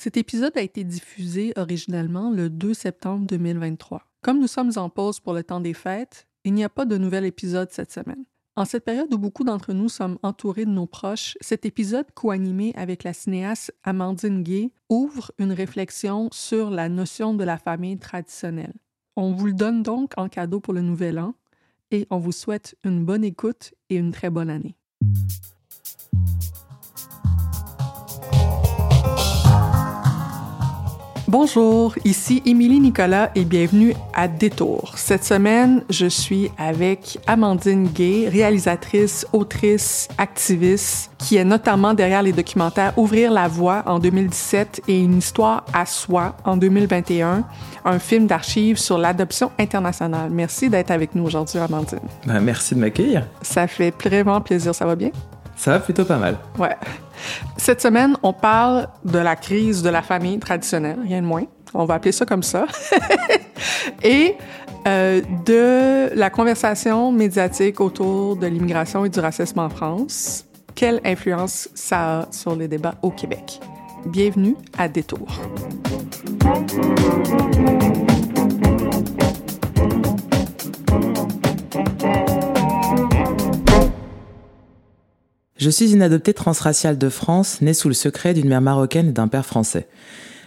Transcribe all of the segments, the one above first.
Cet épisode a été diffusé originalement le 2 septembre 2023. Comme nous sommes en pause pour le temps des fêtes, il n'y a pas de nouvel épisode cette semaine. En cette période où beaucoup d'entre nous sommes entourés de nos proches, cet épisode co-animé avec la cinéaste Amandine Gay ouvre une réflexion sur la notion de la famille traditionnelle. On vous le donne donc en cadeau pour le nouvel an et on vous souhaite une bonne écoute et une très bonne année. Bonjour, ici Émilie Nicolas et bienvenue à Détour. Cette semaine, je suis avec Amandine Gay, réalisatrice, autrice, activiste, qui est notamment derrière les documentaires Ouvrir la voie en 2017 et Une histoire à soi en 2021, un film d'archives sur l'adoption internationale. Merci d'être avec nous aujourd'hui, Amandine. Ben, merci de m'accueillir. Ça fait vraiment plaisir, ça va bien? Ça va plutôt pas mal. Ouais. Cette semaine, on parle de la crise de la famille traditionnelle, rien de moins. On va appeler ça comme ça. et euh, de la conversation médiatique autour de l'immigration et du racisme en France. Quelle influence ça a sur les débats au Québec? Bienvenue à Détour. Je suis une adoptée transraciale de France, née sous le secret d'une mère marocaine et d'un père français.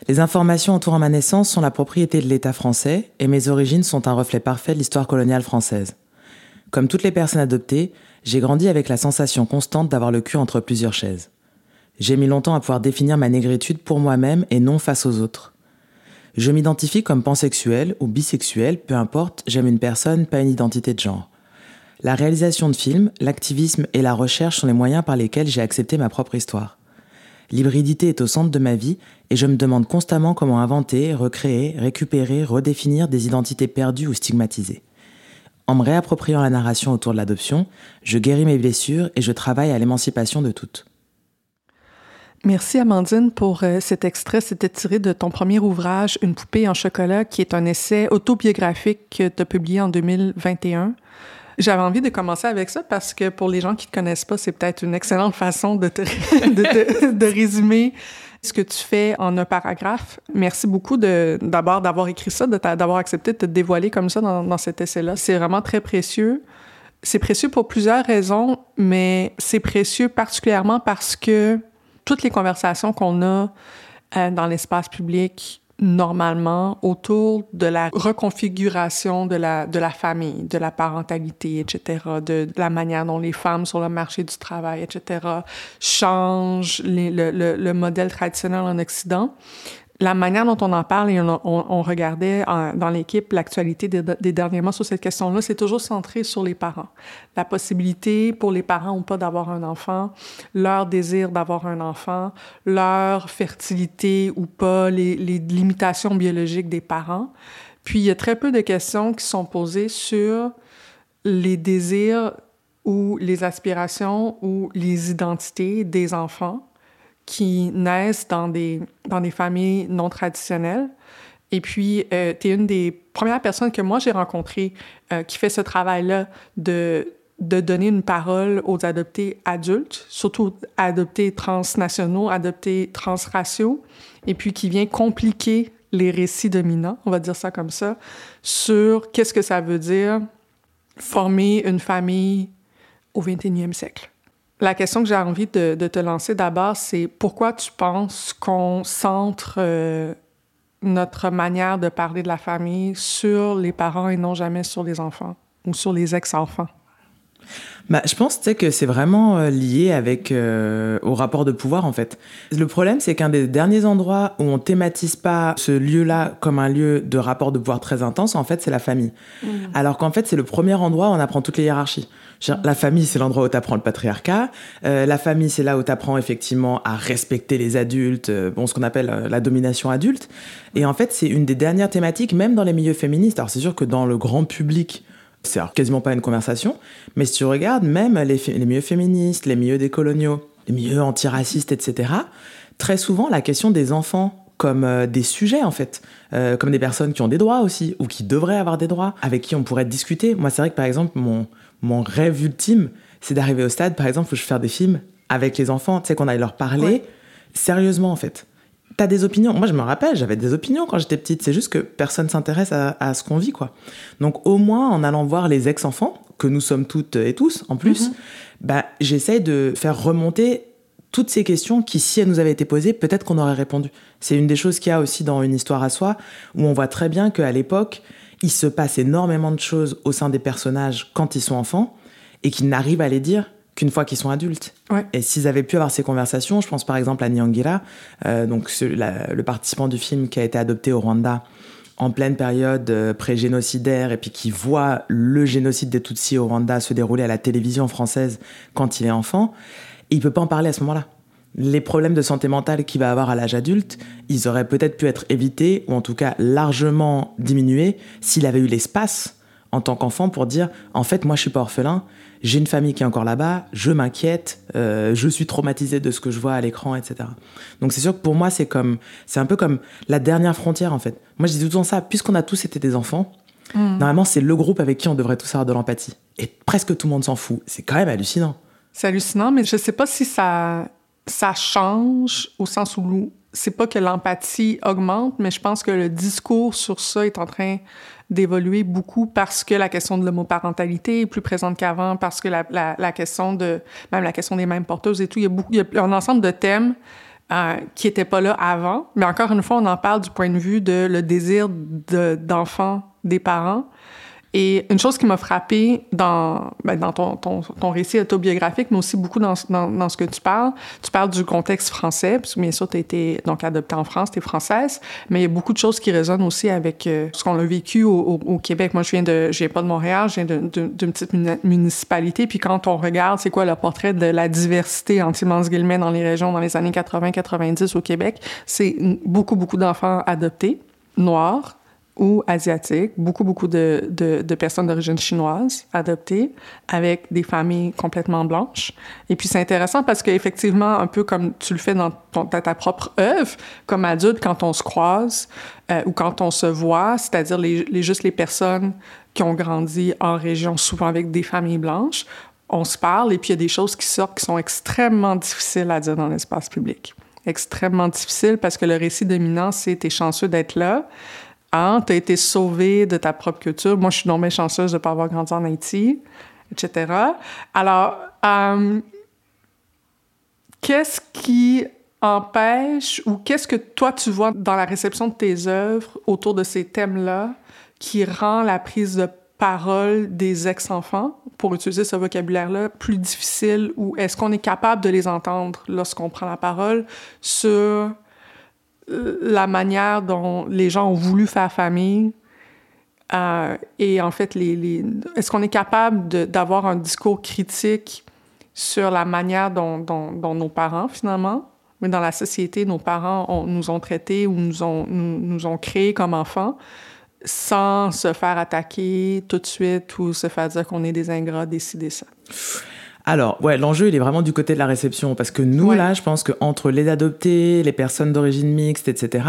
Les informations entourant ma naissance sont la propriété de l'État français et mes origines sont un reflet parfait de l'histoire coloniale française. Comme toutes les personnes adoptées, j'ai grandi avec la sensation constante d'avoir le cul entre plusieurs chaises. J'ai mis longtemps à pouvoir définir ma négritude pour moi-même et non face aux autres. Je m'identifie comme pansexuel ou bisexuel, peu importe, j'aime une personne, pas une identité de genre. La réalisation de films, l'activisme et la recherche sont les moyens par lesquels j'ai accepté ma propre histoire. L'hybridité est au centre de ma vie et je me demande constamment comment inventer, recréer, récupérer, redéfinir des identités perdues ou stigmatisées. En me réappropriant la narration autour de l'adoption, je guéris mes blessures et je travaille à l'émancipation de toutes. Merci Amandine pour euh, cet extrait. C'était tiré de ton premier ouvrage, Une poupée en chocolat, qui est un essai autobiographique que tu as publié en 2021. J'avais envie de commencer avec ça parce que pour les gens qui ne te connaissent pas, c'est peut-être une excellente façon de, te, de, de, résumer ce que tu fais en un paragraphe. Merci beaucoup d'abord d'avoir écrit ça, d'avoir accepté de te dévoiler comme ça dans, dans cet essai-là. C'est vraiment très précieux. C'est précieux pour plusieurs raisons, mais c'est précieux particulièrement parce que toutes les conversations qu'on a euh, dans l'espace public normalement autour de la reconfiguration de la, de la famille, de la parentalité, etc., de, la manière dont les femmes sur le marché du travail, etc., changent le, le, le modèle traditionnel en Occident la manière dont on en parle et on, regardait dans l'équipe l'actualité des, derniers mois sur cette question-là, c'est toujours centré sur les parents. La possibilité pour les parents ou pas d'avoir un enfant, leur désir d'avoir un enfant, leur fertilité ou pas, les, les limitations biologiques des parents. Puis il y a très peu de questions qui sont posées sur les désirs ou les aspirations ou les identités des enfants qui naissent dans des, dans des familles non traditionnelles. Et puis, euh, tu es une des premières personnes que moi j'ai rencontrées euh, qui fait ce travail-là de, de donner une parole aux adoptés adultes, surtout adoptés transnationaux, adoptés transraciaux, et puis qui vient compliquer les récits dominants, on va dire ça comme ça, sur qu'est-ce que ça veut dire former une famille au 21e siècle La question que j'ai envie de, te lancer d'abord, c'est pourquoi tu penses qu'on centre euh, notre manière de parler de la famille sur les parents et non jamais sur les enfants ou sur les ex-enfants? Bah, je pense que c'est vraiment euh, lié avec euh, au rapport de pouvoir en fait. Le problème c'est qu'un des derniers endroits où on thématise pas ce lieu-là comme un lieu de rapport de pouvoir très intense, en fait, c'est la famille. Mmh. Alors qu'en fait, c'est le premier endroit où on apprend toutes les hiérarchies. La famille, c'est l'endroit où tu apprends le patriarcat. Euh, la famille, c'est là où tu apprends effectivement à respecter les adultes, bon, ce qu'on appelle la domination adulte. Et en fait, c'est une des dernières thématiques, même dans les milieux féministes. Alors c'est sûr que dans le grand public, c'est quasiment pas une conversation, mais si tu regardes même les, les milieux féministes, les milieux décoloniaux, les milieux antiracistes, etc., très souvent la question des enfants comme euh, des sujets en fait, euh, comme des personnes qui ont des droits aussi, ou qui devraient avoir des droits, avec qui on pourrait discuter. Moi c'est vrai que par exemple mon, mon rêve ultime, c'est d'arriver au stade par exemple où je fais faire des films avec les enfants, tu sais qu'on aille leur parler sérieusement en fait t'as des opinions. Moi, je me rappelle, j'avais des opinions quand j'étais petite. C'est juste que personne s'intéresse à, ce qu'on vit, quoi. Donc, au moins, en allant voir les ex-enfants, que nous sommes toutes et tous, en plus, mhm. bah, j'essaye de faire remonter toutes ces questions qui, si elles nous avaient été posées, peut-être qu'on aurait répondu. C'est une des choses qu'il y a aussi dans une histoire à soi, où on voit très bien qu'à l'époque, il se passe énormément de choses au sein des personnages quand ils sont enfants, et qu'ils n'arrivent à les dire qu'une fois qu'ils sont adultes. Et s'ils avaient pu avoir ces conversations, je pense par exemple à Nyangira, euh, donc le participant du film qui a été adopté au Rwanda en pleine période euh, pré-génocidaire et puis qui voit le génocide des Tutsis au Rwanda se dérouler à la télévision française quand il est enfant, il peut pas en parler à ce moment-là. Les problèmes de santé mentale qu'il va avoir à l'âge adulte, ils auraient peut-être pu être évités ou en tout cas largement diminués s'il avait eu l'espace en tant qu'enfant pour dire en fait moi je suis pas orphelin j'ai une famille qui est encore là-bas, je m'inquiète, euh, je suis traumatisé de ce que je vois à l'écran, etc. Donc c'est sûr que pour moi, c'est comme, c'est un peu comme la dernière frontière en fait. Moi, je dis tout le temps ça, puisqu'on a tous été des enfants, hmm. normalement, c'est le groupe avec qui on devrait tous avoir de l'empathie. Et presque tout le monde s'en fout. C'est quand même hallucinant. C'est hallucinant, mais je sais pas si ça, ça change au sens où c'est pas que l'empathie augmente, mais je pense que le discours sur ça est en train d'évoluer beaucoup parce que la question de l'homoparentalité est plus présente qu'avant, parce que la, la, question de, même la question des mêmes porteuses et tout, il y a, beaucoup, il y a un ensemble de thèmes euh, qui n'étaient pas là avant. Mais encore une fois, on en parle du point de vue de le désir d'enfant des parents. Et une chose qui m'a frappée dans, ben, dans ton, ton, ton, récit autobiographique, mais aussi beaucoup dans, dans, dans, ce que tu parles, tu parles du contexte français, parce que bien sûr, tu as été donc adoptée en France, tu es française, mais il y a beaucoup de choses qui résonnent aussi avec euh, ce qu'on a vécu au, au, Québec. Moi, je viens de, je viens pas de Montréal, je viens d'une petite municipalité, puis quand on regarde, c'est quoi le portrait de la diversité anti-Mans Guillemets dans les régions dans les années 80-90 au Québec, c'est beaucoup, beaucoup d'enfants adoptés, noirs, ou asiatiques, beaucoup, beaucoup de, de, personnes d'origine chinoise adoptées avec des familles complètement blanches. Et puis, c'est intéressant parce qu'effectivement, un peu comme tu le fais dans, ta propre œuvre, comme adulte, quand on se croise euh, ou quand on se voit, c'est-à-dire les, juste les personnes qui ont grandi en région, souvent avec des familles blanches, on se parle et puis il y a des choses qui sortent qui sont extrêmement difficiles à dire dans l'espace public. Extrêmement difficiles parce que le récit dominant, c'est « t'es chanceux d'être là », ah, tu as été sauvé de ta propre culture. Moi, je suis non chanceuse de ne pas avoir grandi en Haïti, etc. Alors, euh, qu'est-ce qui empêche ou qu'est-ce que toi tu vois dans la réception de tes œuvres autour de ces thèmes-là qui rend la prise de parole des ex-enfants, pour utiliser ce vocabulaire-là, plus difficile? Ou est-ce qu'on est capable de les entendre lorsqu'on prend la parole sur la manière dont les gens ont voulu faire famille. Euh, et en fait, les, est-ce qu'on est capable d'avoir un discours critique sur la manière dont, dont, nos parents, finalement, mais dans la société, nos parents nous ont traités ou nous ont, nous, nous ont créés comme enfants, sans se faire attaquer tout de suite ou se faire dire qu'on est des ingrats, décider ça? Alors, ouais, l'enjeu, il est vraiment du côté de la réception. Parce que nous, là, je pense qu'entre les adoptés, les personnes d'origine mixte, etc.,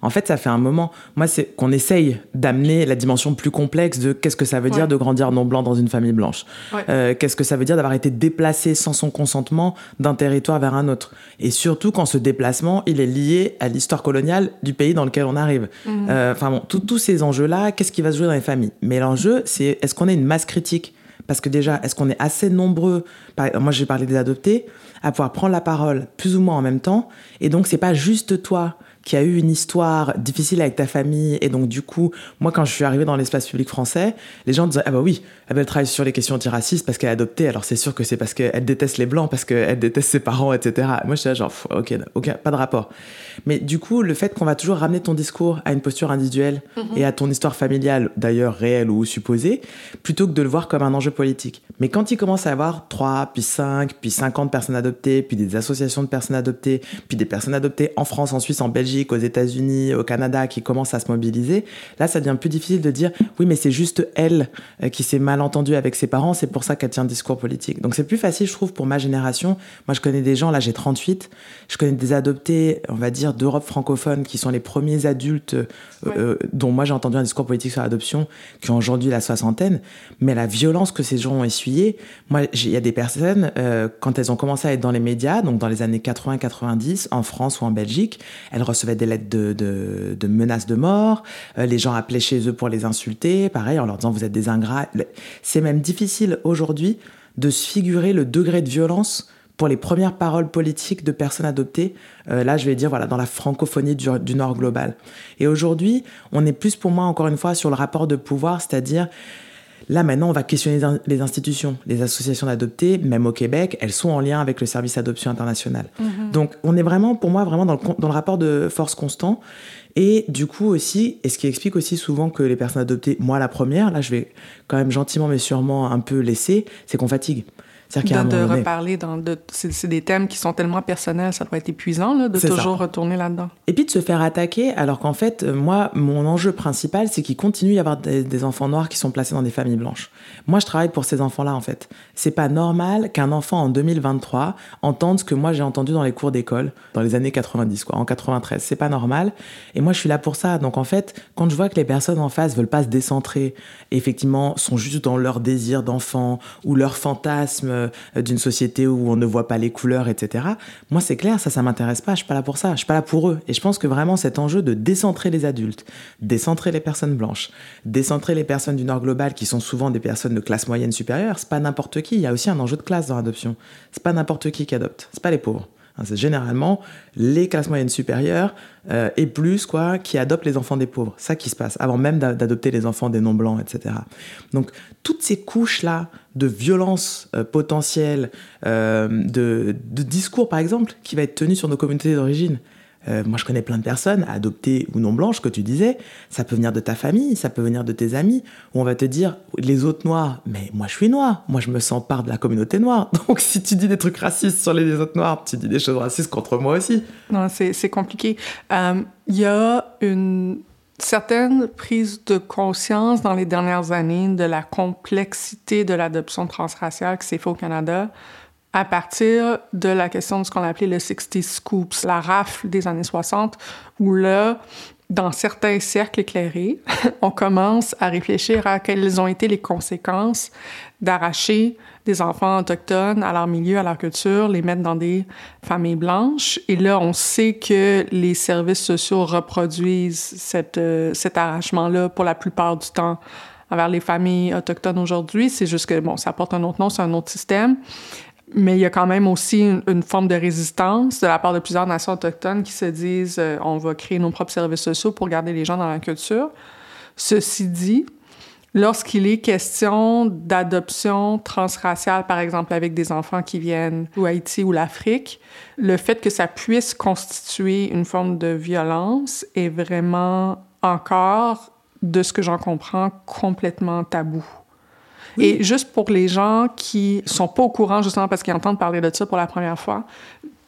en fait, ça fait un moment. Moi, c'est qu'on essaye d'amener la dimension plus complexe de qu'est-ce que ça veut dire de grandir non blanc dans une famille blanche. Euh, qu'est-ce que ça veut dire d'avoir été déplacé sans son consentement d'un territoire vers un autre? Et surtout quand ce déplacement, il est lié à l'histoire coloniale du pays dans lequel on arrive. Euh, enfin bon, tous ces enjeux-là, qu'est-ce qui va se jouer dans les familles? Mais l'enjeu, c'est est-ce qu'on a une masse critique? Parce que déjà, est-ce qu'on est assez nombreux, moi j'ai parlé des adoptés, à pouvoir prendre la parole plus ou moins en même temps. Et donc, c'est pas juste toi qui a eu une histoire difficile avec ta famille. Et donc, du coup, moi, quand je suis arrivée dans l'espace public français, les gens disaient Ah bah oui, elle travaille sur les questions antiracistes parce qu'elle est adoptée. Alors, c'est sûr que c'est parce qu'elle déteste les blancs, parce qu'elle déteste ses parents, etc. Moi, je suis là, genre, ok, ok, pas de rapport. Mais du coup, le fait qu'on va toujours ramener ton discours à une posture individuelle mhm. et à ton histoire familiale, d'ailleurs réelle ou supposée, plutôt que de le voir comme un enjeu politique. Mais quand il commence à y avoir 3, puis 5, puis 50 personnes adoptées, puis des associations de personnes adoptées, puis des personnes adoptées en France, en Suisse, en Belgique, aux États-Unis, au Canada, qui commencent à se mobiliser, là, ça devient plus difficile de dire oui, mais c'est juste elle euh, qui s'est mal entendue avec ses parents, c'est pour ça qu'elle tient un discours politique. Donc c'est plus facile, je trouve, pour ma génération. Moi, je connais des gens, là, j'ai 38, je connais des adoptés, on va dire, d'Europe francophone, qui sont les premiers adultes euh, euh, dont moi j'ai entendu un discours politique sur l'adoption, qui ont aujourd'hui la soixantaine, mais la violence que ces gens ont essuyée, moi, il y a des personnes, euh, quand elles ont commencé à être dans les médias, donc dans les années 80-90, en France ou en Belgique, elles recevaient des lettres de, de, menaces de mort, les gens appelaient chez eux pour les insulter, pareil, en leur disant vous êtes des ingrats. C'est même difficile aujourd'hui de se figurer le degré de violence pour les premières paroles politiques de personnes adoptées, euh, là je vais dire voilà dans la francophonie du, Nord global. Et aujourd'hui, on est plus pour moi encore une fois sur le rapport de pouvoir, c'est-à-dire Là, maintenant, on va questionner les institutions. Les associations d'adoptés, même au Québec, elles sont en lien avec le service adoption international. Mhm. Donc, on est vraiment, pour moi, vraiment dans le, dans le rapport de force constant. Et du coup aussi, et ce qui explique aussi souvent que les personnes adoptées, moi la première, là je vais quand même gentiment mais sûrement un peu laisser, c'est qu'on fatigue de, reparler dans de, c'est, des thèmes qui sont tellement personnels, ça doit être épuisant là, de toujours retourner là-dedans. Et puis de se faire attaquer, alors qu'en fait, euh, moi, mon enjeu principal, c'est qu'il continue à y avoir des, enfants noirs qui sont placés dans des familles blanches. Moi, je travaille pour ces enfants-là, en fait. C'est pas normal qu'un enfant en 2023 entende ce que moi j'ai entendu dans les cours d'école dans les années 90, quoi, en 93. C'est pas normal. Et moi, je suis là pour ça. Donc en fait, quand je vois que les personnes en face veulent pas se décentrer, effectivement, sont juste dans leur désir d'enfant ou leur fantasme euh, d'une société où on ne voit pas les couleurs, etc. Moi, c'est clair, ça, ça m'intéresse pas. Je suis pas là pour ça. Je suis pas là pour eux. Et je pense que vraiment cet enjeu de décentrer les adultes, décentrer les personnes blanches, décentrer les personnes du Nord global qui sont souvent des personnes de classe moyenne supérieure, c'est pas n'importe qui. Il y a aussi un enjeu de classe dans l'adoption. C'est pas n'importe qui qui adopte. C'est pas les pauvres. Hein, c'est généralement les classes moyennes supérieures euh, et plus quoi qui adoptent les enfants des pauvres. Ça qui se passe avant même d'adopter les enfants des non blancs, etc. Donc toutes ces couches là de violence euh, potentielle, euh, de, discours par exemple qui va être tenu sur nos communautés d'origine. Euh, moi, je connais plein de personnes, adoptées ou non blanches, que tu disais. Ça peut venir de ta famille, ça peut venir de tes amis, où on va te dire les autres noirs. Mais moi, je suis noir. Moi, je me sens part de la communauté noire. Donc, si tu dis des trucs racistes sur les autres noirs, tu dis des choses racistes contre moi aussi. Non, c'est compliqué. Euh, il y a une certaine prise de conscience dans les dernières années de la complexité de l'adoption transraciale qui s'est faite au Canada à partir de la question de ce qu'on appelait le 60 Scoops, la rafle des années 60, où là, dans certains cercles éclairés, on commence à réfléchir à quelles ont été les conséquences d'arracher des enfants autochtones à leur milieu, à leur culture, les mettre dans des familles blanches. Et là, on sait que les services sociaux reproduisent cette, euh, cet arrachement-là pour la plupart du temps envers les familles autochtones aujourd'hui. C'est juste que, bon, ça porte un autre nom, c'est un autre système mais il y a quand même aussi une, forme de résistance de la part de plusieurs nations autochtones qui se disent euh, on va créer nos propres services sociaux pour garder les gens dans la culture. Ceci dit, lorsqu'il est question d'adoption transraciale, par exemple avec des enfants qui viennent ou Haïti ou l'Afrique, le fait que ça puisse constituer une forme de violence est vraiment encore, de ce que j'en comprends, complètement tabou. Et juste pour les gens qui sont pas au courant, justement parce qu'ils entendent parler de ça pour la première fois,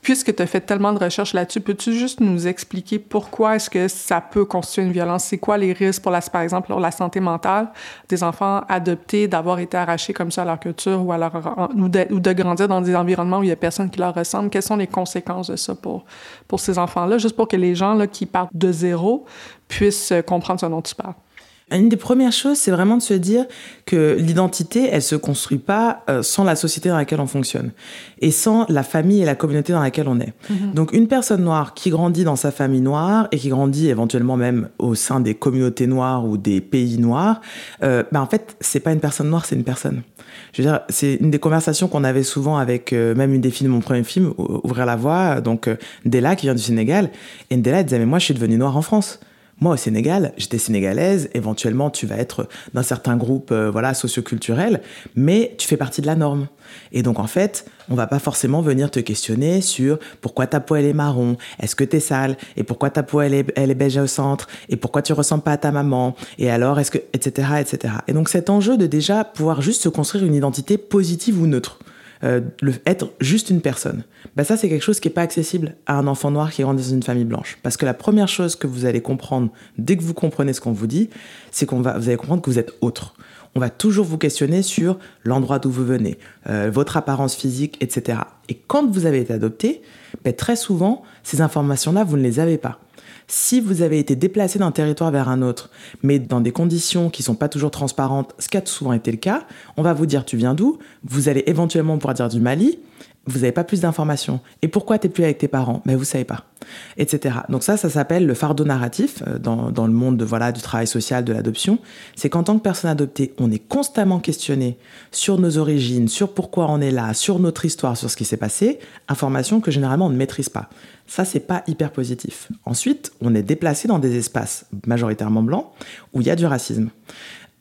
puisque tu as fait tellement de recherches là-dessus, peux-tu juste nous expliquer pourquoi est-ce que ça peut constituer une violence? C'est quoi les risques pour la, par exemple, pour la santé mentale des enfants adoptés d'avoir été arrachés comme ça à leur culture ou, à leur, ou, de, ou de grandir dans des environnements où il y a personne qui leur ressemble? Quelles sont les conséquences de ça pour, pour ces enfants-là? Juste pour que les gens là, qui partent de zéro puissent comprendre ce dont tu parles. Une des premières choses, c'est vraiment de se dire que l'identité, elle se construit pas euh, sans la société dans laquelle on fonctionne et sans la famille et la communauté dans laquelle on est. Mhm. Donc une personne noire qui grandit dans sa famille noire et qui grandit éventuellement même au sein des communautés noires ou des pays noirs, euh, ben en fait, c'est pas une personne noire, c'est une personne. Je veux dire, c'est une des conversations qu'on avait souvent avec euh, même une des filles de mon premier film, Ouvrir la voie, donc Della qui vient du Sénégal. Et Della disait mais moi je suis devenue noire en France. Moi, au Sénégal, j'étais sénégalaise. Éventuellement, tu vas être dans certains groupes, euh, voilà, socioculturels, mais tu fais partie de la norme. Et donc, en fait, on va pas forcément venir te questionner sur pourquoi ta peau elle est marron, est-ce que tu es sale, et pourquoi ta peau elle est, elle est au centre, et pourquoi tu ressembles pas à ta maman, et alors est-ce que, etc., etc. Et donc, cet enjeu de déjà pouvoir juste se construire une identité positive ou neutre. Euh, le, être juste une personne, bah ça c'est quelque chose qui n'est pas accessible à un enfant noir qui grandit dans une famille blanche. Parce que la première chose que vous allez comprendre dès que vous comprenez ce qu'on vous dit, c'est qu'on va, vous allez comprendre que vous êtes autre. On va toujours vous questionner sur l'endroit d'où vous venez, euh, votre apparence physique, etc. Et quand vous avez été adopté, bah, très souvent, ces informations-là, vous ne les avez pas. Si vous avez été déplacé d'un territoire vers un autre, mais dans des conditions qui sont pas toujours transparentes, ce qui a souvent été le cas, on va vous dire tu viens d'où, vous allez éventuellement pouvoir dire du Mali, vous n'avez pas plus d'informations. Et pourquoi tu n'es plus avec tes parents? Ben vous savez pas, etc. Donc ça, ça s'appelle le fardeau narratif euh, dans, le monde de, voilà du travail social, de l'adoption. C'est qu'en tant que personne adoptée, on est constamment questionné sur nos origines, sur pourquoi on est là, sur notre histoire, sur ce qui s'est passé. Informations que généralement on ne maîtrise pas. Ça, c'est pas hyper positif. Ensuite, on est déplacé dans des espaces majoritairement blancs où il y a du racisme,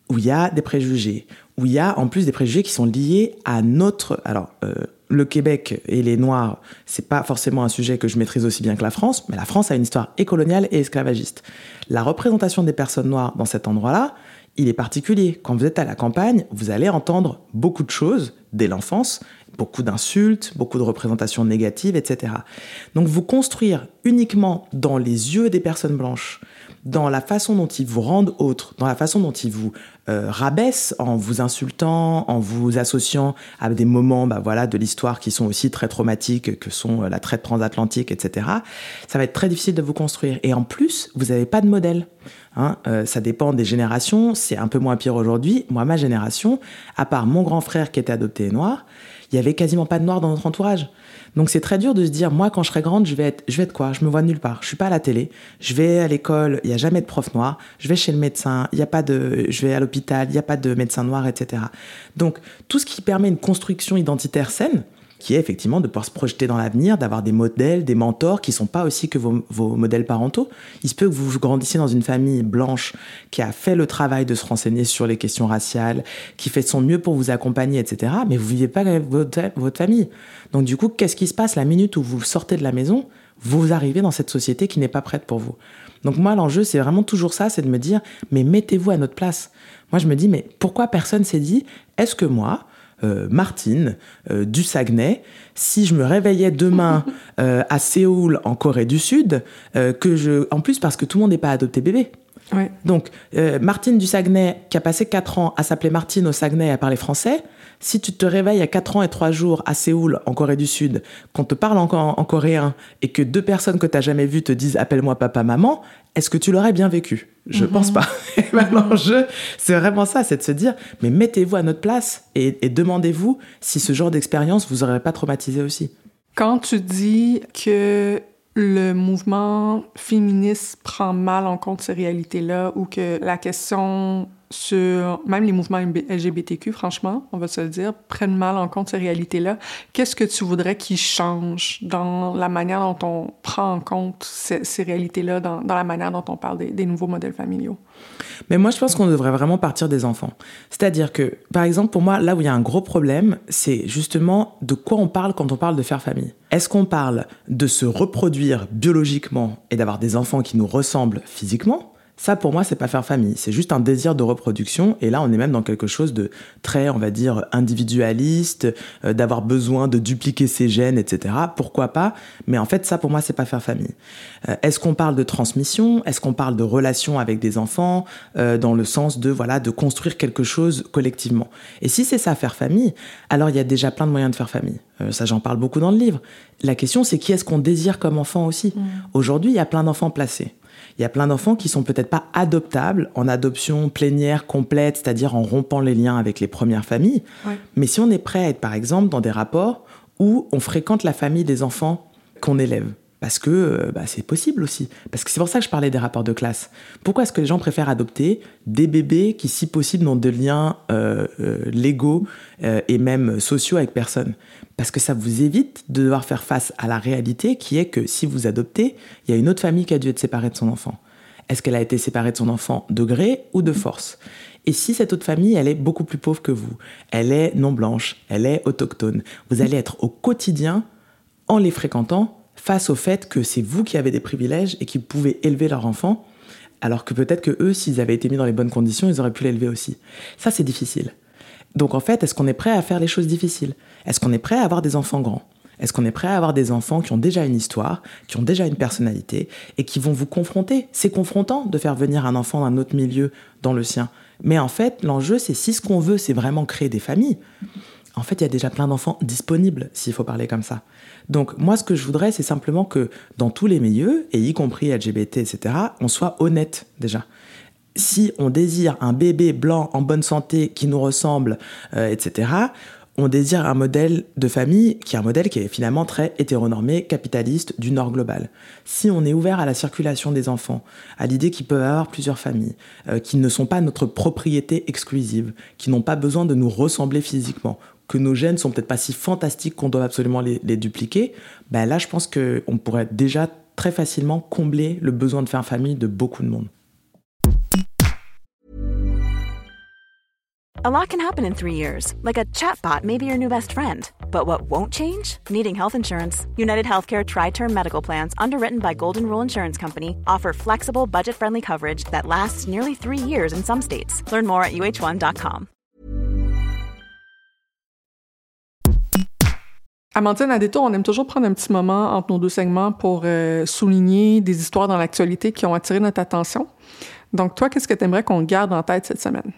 où il y a des préjugés, où il y a en plus des préjugés qui sont liés à notre. Alors, euh, le Québec et les Noirs, c'est pas forcément un sujet que je maîtrise aussi bien que la France, mais la France a une histoire écoloniale et esclavagiste. La représentation des personnes noires dans cet endroit-là, il est particulier. Quand vous êtes à la campagne, vous allez entendre beaucoup de choses dès l'enfance, beaucoup d'insultes, beaucoup de représentations négatives, etc. Donc vous construire uniquement dans les yeux des personnes blanches, dans la façon dont ils vous rendent autres, dans la façon dont ils vous euh, rabaissent en vous insultant, en vous associant à des moments bah, voilà, de l'histoire qui sont aussi très traumatiques, que sont euh, la traite transatlantique, etc., ça va être très difficile de vous construire. Et en plus, vous n'avez pas de modèle. Hein. Euh, ça dépend des générations, c'est un peu moins pire aujourd'hui. Moi, ma génération, à part mon grand frère qui était adopté noir, il y avait quasiment pas de noir dans notre entourage. Donc c'est très dur de se dire, moi, quand je serai grande, je vais être, je vais être quoi? Je me vois nulle part. Je suis pas à la télé. Je vais à l'école, il y a jamais de prof noir. Je vais chez le médecin, il y a pas de, je vais à l'hôpital, il n'y a pas de médecin noir, etc. Donc tout ce qui permet une construction identitaire saine, qui est effectivement de pouvoir se projeter dans l'avenir, d'avoir des modèles, des mentors qui sont pas aussi que vos, modèles parentaux. Il se peut que vous grandissiez dans une famille blanche qui a fait le travail de se renseigner sur les questions raciales, qui fait son mieux pour vous accompagner, etc. Mais vous vivez pas avec votre, votre famille. Donc du coup, qu'est-ce qui se passe la minute où vous sortez de la maison Vous arrivez dans cette société qui n'est pas prête pour vous. Donc moi, l'enjeu, c'est vraiment toujours ça, c'est de me dire, mais mettez-vous à notre place. Moi, je me dis, mais pourquoi personne s'est dit, est-ce que moi, euh, Martine euh, du Saguenay, si je me réveillais demain euh, à Séoul, en Corée du Sud, que je, en plus parce que tout le monde n'est pas adopté bébé. Donc, Martine du Saguenay, qui a passé 4 ans à s'appeler Martine au Saguenay et à parler français, si tu te réveilles à 4 ans et 3 jours à Séoul, en Corée du Sud, qu'on te parle encore en, coréen et que deux personnes que tu n'as jamais vues te disent appelle-moi papa, maman, est-ce que tu l'aurais bien vécu? Je ne pense mhm. pas. L'enjeu, c'est vraiment ça, c'est de se dire, mais mettez-vous à notre place et, demandez-vous si ce genre d'expérience vous aurait pas traumatisé aussi. Quand tu dis que le mouvement féministe prend mal en compte ces réalités-là ou que la question sur même les mouvements LGBTQ, franchement, on va se le dire, prennent mal en compte ces réalités-là. Qu'est-ce que tu voudrais qu'ils changent dans la manière dont on prend en compte ces, réalités-là, dans, la manière dont on parle des, nouveaux modèles familiaux? Mais moi, je pense qu'on devrait vraiment partir des enfants. C'est-à-dire que, par exemple, pour moi, là où il y a un gros problème, c'est justement de quoi on parle quand on parle de faire famille. Est-ce qu'on parle de se reproduire biologiquement et d'avoir des enfants qui nous ressemblent physiquement? Ça, pour moi, c'est pas faire famille. C'est juste un désir de reproduction. Et là, on est même dans quelque chose de très, on va dire, individualiste, euh, d'avoir besoin de dupliquer ses gènes, etc. Pourquoi pas? Mais en fait, ça, pour moi, c'est pas faire famille. Euh, est-ce qu'on parle de transmission? Est-ce qu'on parle de relation avec des enfants? Euh, dans le sens de, voilà, de construire quelque chose collectivement Et si c'est ça, faire famille, alors il y a déjà plein de moyens de faire famille. ça, j'en parle beaucoup dans le livre. La question, c'est qui est-ce qu'on désire comme enfant aussi? Mmh. Aujourd'hui, il y a plein d'enfants placés. Il y a plein d'enfants qui sont peut-être pas adoptables en adoption plénière complète, c'est-à-dire en rompant les liens avec les premières familles. Mais si on est prêt à être, par exemple, dans des rapports où on fréquente la famille des enfants qu'on élève, parce que euh, bah, c'est possible aussi. Parce que c'est pour ça que je parlais des rapports de classe. Pourquoi est-ce que les gens préfèrent adopter des bébés qui, si possible, n'ont de liens euh, euh, légaux et même sociaux avec personne? Parce que ça vous évite de devoir faire face à la réalité qui est que si vous adoptez, il y a une autre famille qui a dû être séparée de son enfant. Est-ce qu'elle a été séparée de son enfant de gré ou de force? Et si cette autre famille, elle est beaucoup plus pauvre que vous, elle est non blanche, elle est autochtone, vous allez être au quotidien, en les fréquentant, face au fait que c'est vous qui avez des privilèges et qui pouvez élever leur enfant, alors que peut-être que eux, s'ils avaient été mis dans les bonnes conditions, ils auraient pu l'élever aussi. Ça, c'est difficile. Donc en fait, est-ce qu'on est prêt à faire les choses difficiles? Est-ce qu'on est prêt à avoir des enfants grands? Est-ce qu'on est prêt à avoir des enfants qui ont déjà une histoire, qui ont déjà une personnalité et qui vont vous confronter? C'est confrontant de faire venir un enfant d'un autre milieu dans le sien. Mais en fait, l'enjeu, c'est si ce qu'on veut, c'est vraiment créer des familles. En fait, il y a déjà plein d'enfants disponibles, s'il faut parler comme ça. Donc moi, ce que je voudrais, c'est simplement que dans tous les milieux, et y compris LGBT, etc., on soit honnête déjà. Si on désire un bébé blanc en bonne santé qui nous ressemble, euh, etc., on désire un modèle de famille qui est un modèle qui est finalement très hétéronormé, capitaliste, du nord global. Si on est ouvert à la circulation des enfants, à l'idée qu'ils peuvent avoir plusieurs familles, euh, qui ne sont pas notre propriété exclusive, qui n'ont pas besoin de nous ressembler physiquement, que nos gènes sont peut-être pas si fantastiques qu'on doit absolument les, dupliquer, ben là, je pense qu'on pourrait déjà très facilement combler le besoin de faire famille de beaucoup de monde. A lot can happen in three years, like a chatbot may be your new best friend. But what won't change? Needing health insurance. United Healthcare Tri Term Medical Plans, underwritten by Golden Rule Insurance Company, offer flexible, budget friendly coverage that lasts nearly three years in some states. Learn more at uh1.com. Amandine, à détour, on aime toujours prendre un petit moment entre nos deux segments pour euh, souligner des histoires dans l'actualité qui ont attiré notre attention. Donc, toi, qu'est-ce que tu aimerais qu'on garde en tête cette semaine?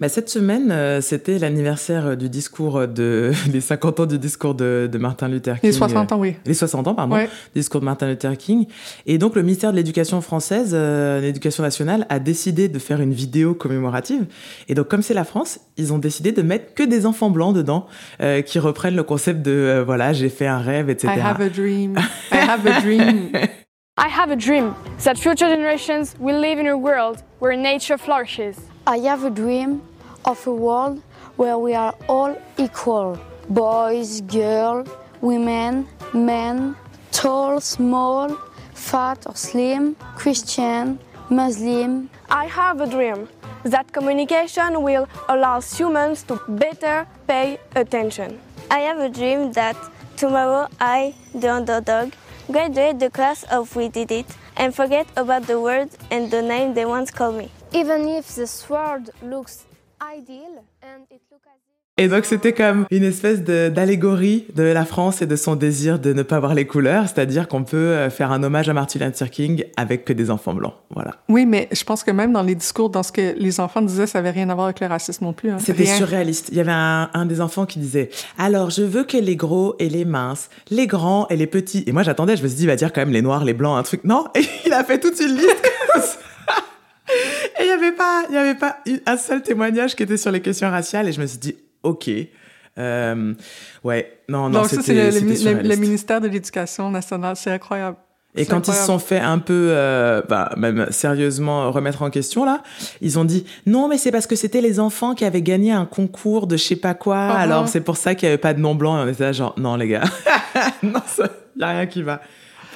Bah, cette semaine, euh, c'était l'anniversaire euh, du discours de les 50 ans du discours de, de Martin Luther King. Les 60 ans, oui. Les 60 ans, pardon, du discours de Martin Luther King. Et donc le ministère de l'Éducation française, euh, l'Éducation nationale, a décidé de faire une vidéo commémorative. Et donc comme c'est la France, ils ont décidé de mettre que des enfants blancs dedans, euh, qui reprennent le concept de voilà, j'ai fait un rêve, etc. I have a dream. I have a dream. I have a dream that future generations will live in a world where nature flourishes. I have a dream of a world where we are all equal boys, girls, women, men, tall, small, fat or slim, Christian, Muslim. I have a dream that communication will allow humans to better pay attention. I have a dream that tomorrow I, the underdog, graduate the class of We Did It and forget about the word and the name they once called me. Even if this world looks ideal and it looks et donc c'était comme une espèce d'allégorie de, la France et de son désir de ne pas voir les couleurs, c'est-à-dire qu'on peut euh, faire un hommage à Martin Luther King avec que des enfants blancs, voilà. Oui, mais je pense que même dans les discours, dans ce que les enfants disaient, ça avait rien à voir avec le racisme non plus. Hein. C'était surréaliste. Il y avait un, un, des enfants qui disait alors je veux que les gros et les minces, les grands et les petits. Et moi j'attendais, je me suis dit il va dire quand même les noirs, les blancs, un truc. Non, et il a fait toute une liste. Et il n'y avait pas, il y avait pas un seul témoignage qui était sur les questions raciales. Et je me suis dit, ok. Euh, ouais, non, non, Donc ça, c'est le, ministère de l'Éducation nationale. C'est incroyable. Et quand ils se sont fait un peu, euh, bah, même sérieusement remettre en question là, ils ont dit non mais c'est parce que c'était les enfants qui avaient gagné un concours de je sais pas quoi, uh-huh. alors c'est pour ça qu'il y avait pas de nom blanc. Et on était là genre non les gars, non ça, y a rien qui va.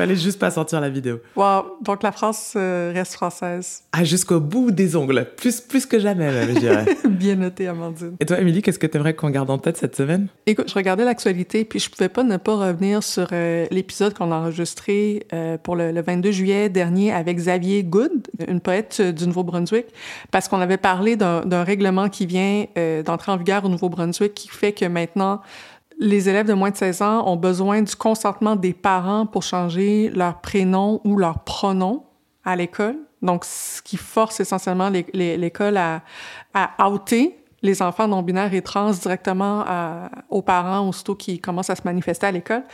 Fallait juste pas sortir la vidéo. Wow, donc la France euh, reste française. Ah, jusqu'au bout des ongles. Plus, plus que jamais, même, je dirais. Bien noté, Amandine. Et toi, Émilie, qu'est-ce que tu aimerais qu'on garde en tête cette semaine? Écoute, je regardais l'actualité, puis je pouvais pas ne pas revenir sur euh, l'épisode qu'on a enregistré euh, pour le, 22 juillet dernier avec Xavier Good, une poète du Nouveau-Brunswick, parce qu'on avait parlé d'un règlement qui vient d'entrer en vigueur au Nouveau-Brunswick qui fait que maintenant, les élèves de moins de 16 ans ont besoin du consentement des parents pour changer leur prénom ou leur pronom à l'école. Donc, ce qui force essentiellement l'école à, à outer les enfants non-binaires et trans directement aux parents aussitôt qui commencent à se manifester à l'école.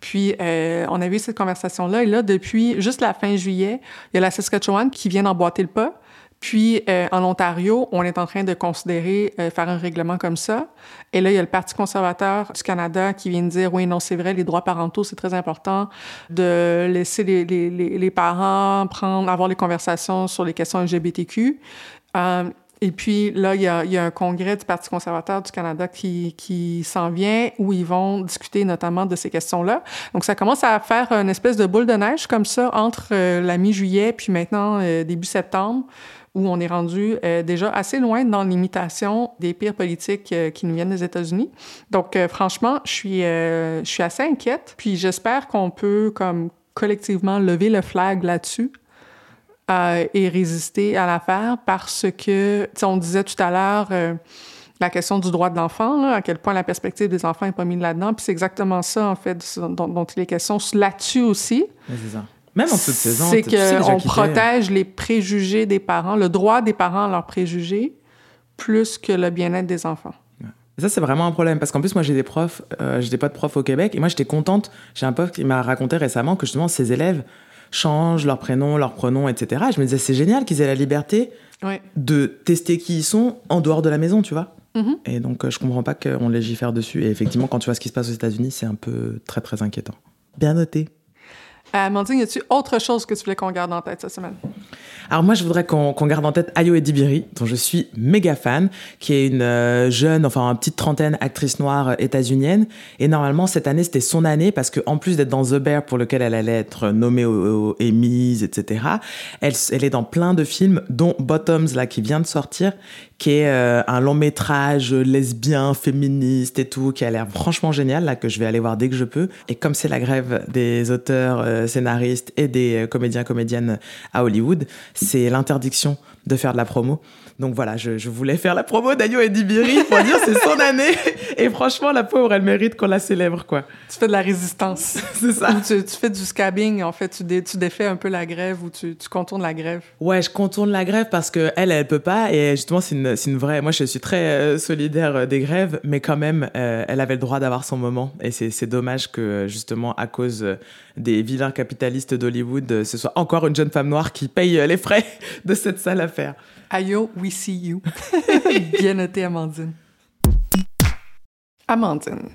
Puis, euh, on a eu cette conversation-là. Et là, depuis juste la fin juillet, il y a la Saskatchewan qui vient d'emboîter le pas. Puis, euh, en Ontario, on est en train de considérer euh, faire un règlement comme ça. Et là, il y a le Parti conservateur du Canada qui vient de dire, oui, non, c'est vrai, les droits parentaux, c'est très important de laisser les, les, les, parents prendre, avoir les conversations sur les questions LGBTQ. Euh, et puis là, il y, a, il y, a, un congrès du Parti conservateur du Canada qui, qui s'en vient où ils vont discuter notamment de ces questions-là. Donc ça commence à faire une espèce de boule de neige comme ça entre la mi-juillet puis maintenant début septembre où on est rendu euh, déjà assez loin dans l'imitation des pires politiques euh, qui nous viennent des États-Unis. Donc, euh, franchement, je suis, je suis assez inquiète. Puis j'espère qu'on peut, comme collectivement, lever le flag là-dessus. et résister à l'affaire parce que, on disait tout à l'heure, la question du droit de l'enfant, à quel point la perspective des enfants n'est pas mise là-dedans. Puis c'est exactement ça, en fait, dont, dont il est question là-dessus aussi. c'est ça. Même en toute saison. C'est qu'on protège les préjugés des parents, le droit des parents à leurs préjugés, plus que le bien-être des enfants. ça, c'est vraiment un problème parce qu'en plus, moi, j'ai des profs, euh, j'ai pas de profs au Québec et moi, j'étais contente. J'ai un prof qui m'a raconté récemment que justement, ses élèves changent leur prénom, leur pronom, etc. je me disais, c'est génial qu'ils aient la liberté de tester qui ils sont en dehors de la maison, tu vois. Mm-hmm. Et donc, euh, je comprends pas qu'on légifère dessus. Et effectivement, quand tu vois ce qui se passe aux États-Unis, c'est un peu très, très inquiétant. Bien noté. Euh, Amandine, y a-tu autre chose que tu voulais qu'on garde en tête cette semaine? Alors moi, je voudrais qu'on garde en tête Ayo Edibiri, dont je suis méga fan, qui est une euh, jeune, enfin une petite trentaine, actrice noire euh, états-unienne. Et normalement, cette année, c'était son année parce qu'en plus d'être dans The Bear, pour lequel elle allait être nommée aux, Emmys, etc., elle, elle est dans plein de films, dont Bottoms, là, qui vient de sortir, qui est euh, un long métrage lesbien, féministe et tout, qui a l'air franchement génial, là, que je vais aller voir dès que je peux. Et comme c'est la grève des auteurs, euh, scénaristes et des euh, comédiens, comédiennes à Hollywood, c'est l'interdiction de faire de la promo. Donc voilà, je, voulais faire la promo d'Ayo et Dibiri pour dire c'est son année. Et franchement, la pauvre, elle mérite qu'on la célèbre, quoi. Tu fais de la résistance. c'est ça. Tu, fais du scabbing, en fait. Tu, tu défais un peu la grève ou tu, tu, contournes la grève. Ouais, je contourne la grève parce que elle, elle peut pas. Et justement, c'est une, une, vraie. Moi, je suis très euh, solidaire euh, des grèves, mais quand même, euh, elle avait le droit d'avoir son moment. Et c'est dommage que, justement, à cause des vilains capitalistes d'Hollywood, ce soit encore une jeune femme noire qui paye les frais de cette sale affaire. Ayo, we see you. Bien noté, Amandine. Amandine,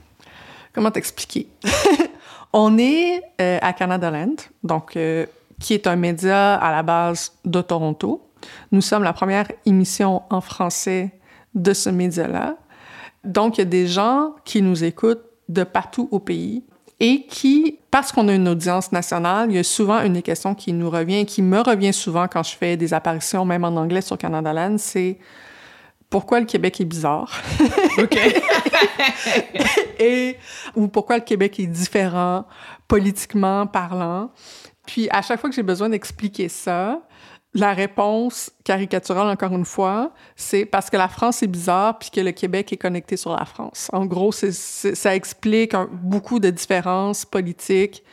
comment t'expliquer? On est euh, à Canada Land, donc, euh, qui est un média à la base de Toronto. Nous sommes la première émission en français de ce média-là. Donc, il y a des gens qui nous écoutent de partout au pays et qui, parce qu'on a une audience nationale, il y a souvent une des questions qui nous revient, qui me revient souvent quand je fais des apparitions, même en anglais sur Canada Land, c'est pourquoi le Québec est bizarre? OK. et, ou pourquoi le Québec est différent politiquement parlant. Puis à chaque fois que j'ai besoin d'expliquer ça, la réponse caricaturale, encore une fois, c'est parce que la France est bizarre puis que le Québec est connecté sur la France. En gros, ça explique beaucoup de différences politiques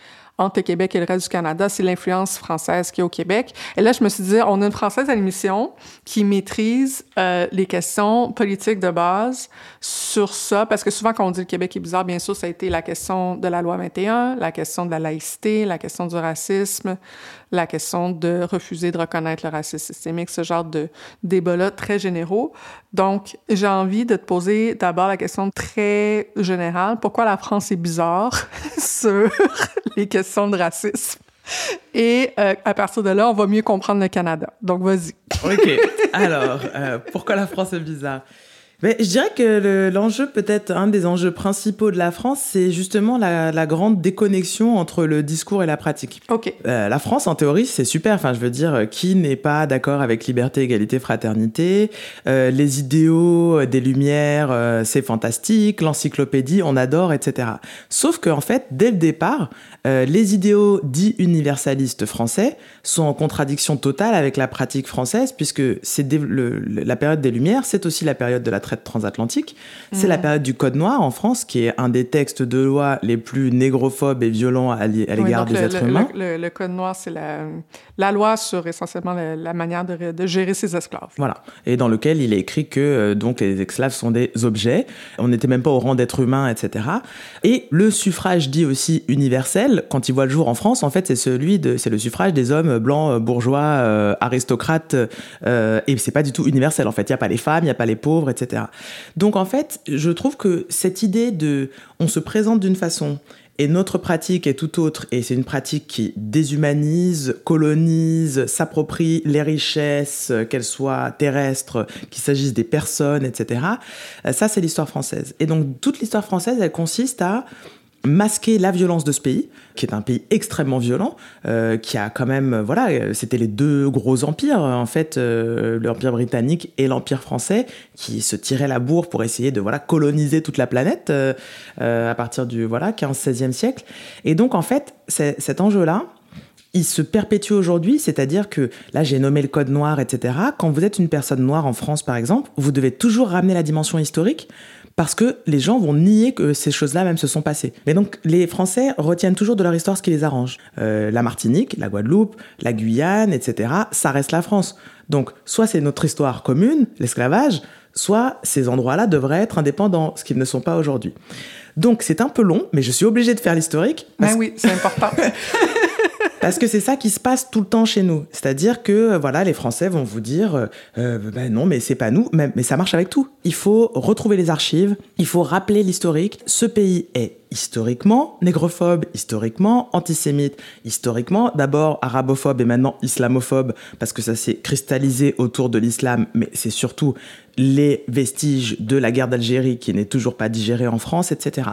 entre le Québec et le reste du Canada, c'est l'influence française qui est au Québec. Et là, je me suis dit, on a une Française à l'émission qui maîtrise euh, les questions politiques de base sur ça, parce que souvent, quand on dit le Québec est bizarre, bien sûr, ça a été la question de la loi 21, la question de la laïcité, la question du racisme, la question de refuser de reconnaître le racisme systémique, ce genre de débats-là très généraux. Donc, j'ai envie de te poser d'abord la question très générale. Pourquoi la France est bizarre sur les questions de racisme? Et euh, à partir de là, on va mieux comprendre le Canada. Donc, vas-y. OK. Alors, euh, pourquoi la France est bizarre? Mais je dirais que l'enjeu, peut-être un des enjeux principaux de la France, c'est justement la, la, grande déconnexion entre le discours et la pratique. Ok. Euh, la France, en théorie, c'est super. Enfin, je veux dire, qui n'est pas d'accord avec liberté, égalité, fraternité euh, Les idéaux des Lumières, euh, c'est fantastique. L'encyclopédie, on adore, etc. Sauf qu'en fait, dès le départ, euh, les idéaux dits universalistes français sont en contradiction totale avec la pratique française, puisque c'est la période des Lumières, c'est aussi la période de la traite transatlantique. C'est la période du Code noir en France, qui est un des textes de loi les plus négrophobes et violents à l'égard des êtres humains. Le, Code noir, c'est la, la, loi sur essentiellement la, manière de, de, gérer ses esclaves. Voilà. Et dans lequel il est écrit que euh, donc les esclaves sont des objets. On n'était même pas au rang d'être humain, etc. Et le suffrage dit aussi universel, quand il voit le jour en France, en fait, c'est celui de, c'est le suffrage des hommes blancs, bourgeois, euh, aristocrates, euh, et c'est pas du tout universel. En fait, il y a pas les femmes, il y a pas les pauvres, etc. Donc en fait, je trouve que cette idée de, on se présente d'une façon et notre pratique est tout autre, et c'est une pratique qui déshumanise, colonise, s'approprie les richesses, qu'elles soient terrestres, qu'il s'agisse des personnes, etc. Euh, ça, c'est l'histoire française. Et donc, toute l'histoire française, elle consiste à masquer la violence de ce pays, qui est un pays extrêmement violent, euh, qui a quand même, voilà, c'était les deux gros empires, en fait, euh, l'empire britannique et l'empire français, qui se tiraient la bourre pour essayer de voilà coloniser toute la planète euh, à partir du voilà 15-16e siècle. Et donc en fait, cet enjeu-là, il se perpétue aujourd'hui, c'est-à-dire que là j'ai nommé le code noir, etc. Quand vous êtes une personne noire en France, par exemple, vous devez toujours ramener la dimension historique parce que les gens vont nier que ces choses-là même se sont passées. Mais donc les Français retiennent toujours de leur histoire ce qui les arrange. Euh, la Martinique, la Guadeloupe, la Guyane, etc., ça reste la France. Donc soit c'est notre histoire commune, l'esclavage, soit ces endroits-là devraient être indépendants, ce qu'ils ne sont pas aujourd'hui. Donc c'est un peu long, mais je suis obligée de faire l'historique. Ben oui, c'est important. Parce que c'est ça qui se passe tout le temps chez nous. C'est-à-dire que voilà, les Français vont vous dire euh, euh ben non, mais c'est pas nous, mais, mais ça marche avec tout. Il faut retrouver les archives, il faut rappeler l'historique. Ce pays est historiquement négrophobe, historiquement antisémite, historiquement d'abord arabophobe et maintenant islamophobe parce que ça s'est cristallisé autour de l'islam, mais c'est surtout les vestiges de la guerre d'Algérie qui n'est toujours pas digérée en France, etc.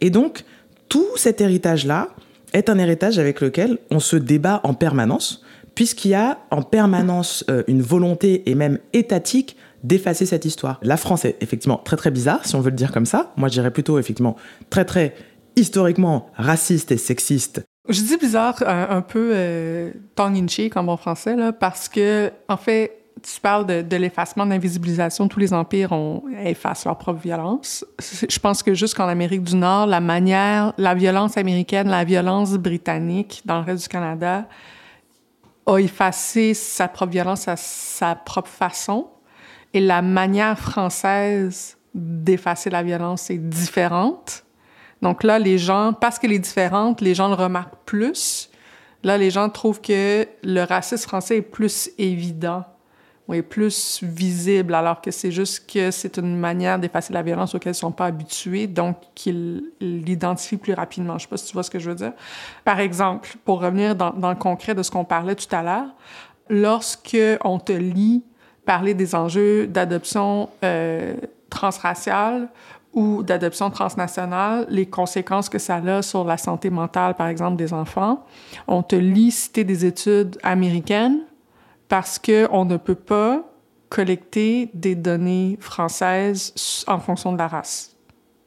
Et donc, tout cet héritage-là, est un héritage avec lequel on se débat en permanence, puisqu'il y a en permanence euh, une volonté et même étatique d'effacer cette histoire. La France est effectivement très très bizarre, si on veut le dire comme ça. Moi, je dirais plutôt effectivement très très historiquement raciste et sexiste. Je dis bizarre un, peu euh, tongue in cheek en bon français, là, parce que, en fait, tu parles de, l'effacement, de l'invisibilisation. Tous les empires ont, effacent leur propre violence. Je pense que jusqu'en Amérique du Nord, la manière, la violence américaine, la violence britannique dans le reste du Canada a effacé sa propre violence à sa propre façon. Et la manière française d'effacer la violence est différente. Donc là, les gens, parce qu'elle est différente, les gens le remarquent plus. Là, les gens trouvent que le racisme français est plus évident est plus visible, alors que c'est juste que c'est une manière d'effacer la violence auquel ils sont pas habitués, donc qu'ils l'identifient plus rapidement. Je sais pas si tu vois ce que je veux dire. Par exemple, pour revenir dans, dans le concret de ce qu'on parlait tout à l'heure, lorsque on te lit parler des enjeux d'adoption euh, transraciale ou d'adoption transnationale, les conséquences que ça a sur la santé mentale, par exemple, des enfants. On te lit citer des études américaines parce qu'on ne peut pas collecter des données françaises en fonction de la race,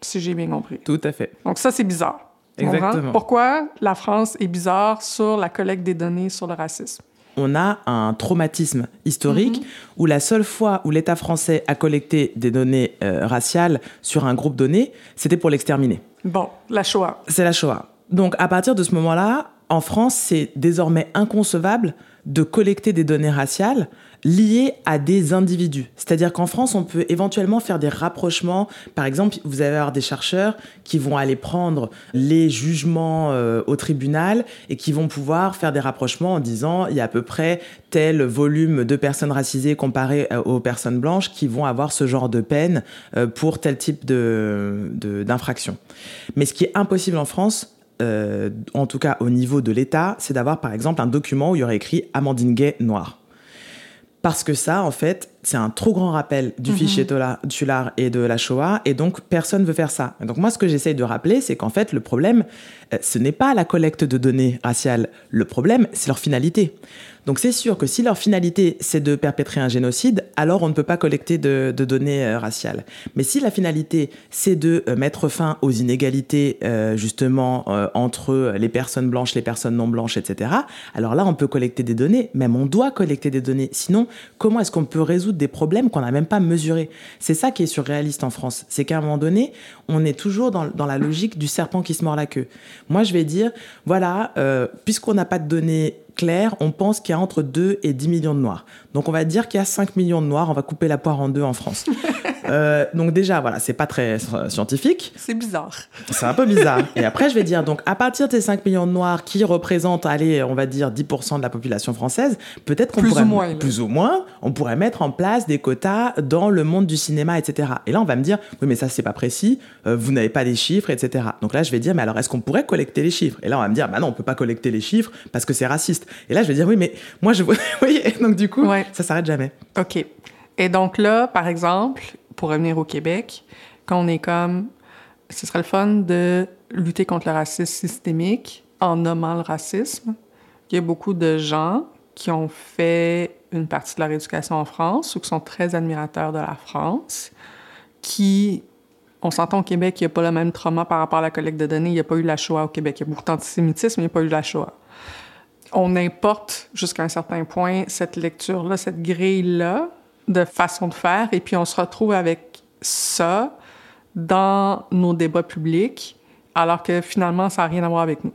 si j'ai bien compris. Tout à fait. Donc ça, c'est bizarre. Exactement. Pourquoi la France est bizarre sur la collecte des données sur le racisme? on a un traumatisme historique mhm. où la seule fois où l'État français a collecté des données euh, raciales sur un groupe donné, c'était pour l'exterminer. Bon, la Shoah. C'est la Shoah. Donc à partir de ce moment-là, en France, c'est désormais inconcevable de collecter des données raciales liées à des individus. C'est-à-dire qu'en France, on peut éventuellement faire des rapprochements. Par exemple, vous allez avoir des chercheurs qui vont aller prendre les jugements euh, au tribunal et qui vont pouvoir faire des rapprochements en disant il y a à peu près tel volume de personnes racisées comparé euh, aux personnes blanches qui vont avoir ce genre de peine euh, pour tel type d'infraction. Mais ce qui est impossible en France, euh, en tout cas au niveau de l'État, c'est d'avoir par exemple un document où il y aurait écrit Amandine Gay noire. Parce que ça, en fait, c'est un trop grand rappel du mhm. fichier Tular et de la Shoah, et donc personne ne veut faire ça. donc moi, ce que j'essaye de rappeler, c'est qu'en fait, le problème, euh, ce n'est pas la collecte de données raciales. Le problème, c'est leur finalité. Donc c'est sûr que si leur finalité c'est de perpétrer un génocide, alors on ne peut pas collecter de, données euh, raciales. Mais si la finalité c'est de euh, mettre fin aux inégalités euh, justement entre les personnes blanches, les personnes non blanches, etc., alors là on peut collecter des données, même on doit collecter des données. Sinon, comment est-ce qu'on peut résoudre des problèmes qu'on n'a même pas mesurés. C'est ça qui est surréaliste en France. C'est qu'à un moment donné, on est toujours dans, dans, la logique du serpent qui se mord la queue. Moi, je vais dire, voilà, euh, puisqu'on n'a pas de données claires, on pense qu'il y a entre 2 et 10 millions de noirs. Donc on va dire qu'il y a 5 millions de noirs, on va couper la poire en deux en France. Euh, donc déjà, voilà, c'est pas très euh, scientifique. C'est bizarre. C'est un peu bizarre. Et après, je vais dire, donc à partir de ces 5 millions de noirs qui représentent, allez, on va dire 10% de la population française, peut-être qu'on pourrait... Ou moins, plus ou moins, on pourrait mettre en place des quotas dans le monde du cinéma, etc. Et là, on va me dire, oui, mais ça, c'est pas précis, euh, vous n'avez pas des chiffres, etc. Donc là, je vais dire, mais alors, est-ce qu'on pourrait collecter les chiffres? Et là, on va me dire, bah non, on peut pas collecter les chiffres parce que c'est raciste. Et là, je vais dire, oui, mais moi, je... oui, donc du coup, ça s'arrête jamais. OK. Et donc là, par exemple, pour revenir au Québec, quand on est comme, ce serait le fun de lutter contre le racisme systémique en nommant le racisme. Il y a beaucoup de gens qui ont fait une partie de leur éducation en France ou qui sont très admirateurs de la France, qui, on s'entend au Québec, il n'y a pas le même trauma par rapport à la collecte de données, il n'y a pas eu la Shoah au Québec. Il y a beaucoup d'antisémitisme, il n'y a pas eu la Shoah. On importe jusqu'à un certain point cette lecture-là, cette grille-là de façon de faire, et puis on se retrouve avec ça dans nos débats publics, alors que finalement, ça n'a rien à voir avec nous.